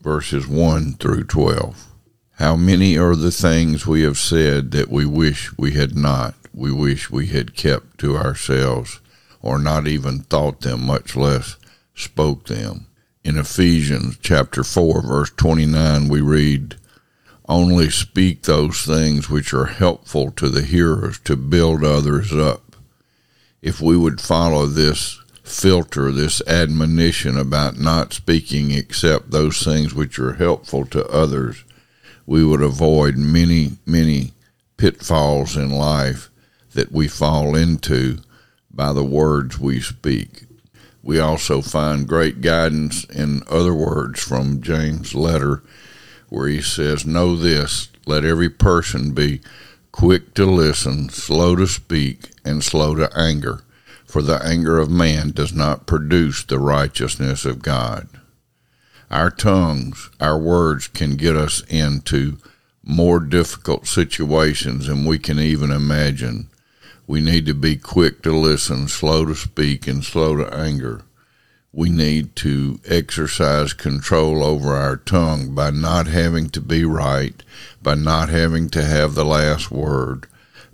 verses 1 through 12. How many are the things we have said that we wish we had not, we wish we had kept to ourselves, or not even thought them, much less spoke them. In Ephesians chapter 4, verse 29, we read, Only speak those things which are helpful to the hearers to build others up. If we would follow this filter, this admonition about not speaking except those things which are helpful to others, we would avoid many, many pitfalls in life that we fall into by the words we speak. We also find great guidance in other words from James' letter where he says, Know this, let every person be quick to listen, slow to speak, and slow to anger, for the anger of man does not produce the righteousness of God. Our tongues, our words can get us into more difficult situations than we can even imagine. We need to be quick to listen, slow to speak, and slow to anger. We need to exercise control over our tongue by not having to be right, by not having to have the last word,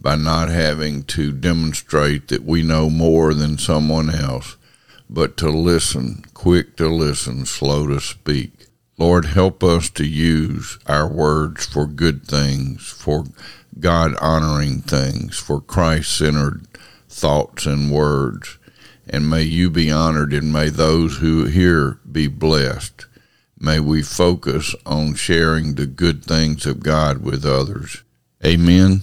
by not having to demonstrate that we know more than someone else, but to listen, quick to listen, slow to speak. Lord, help us to use our words for good things, for God honoring things, for Christ centered thoughts and words. And may you be honored, and may those who hear be blessed. May we focus on sharing the good things of God with others. Amen.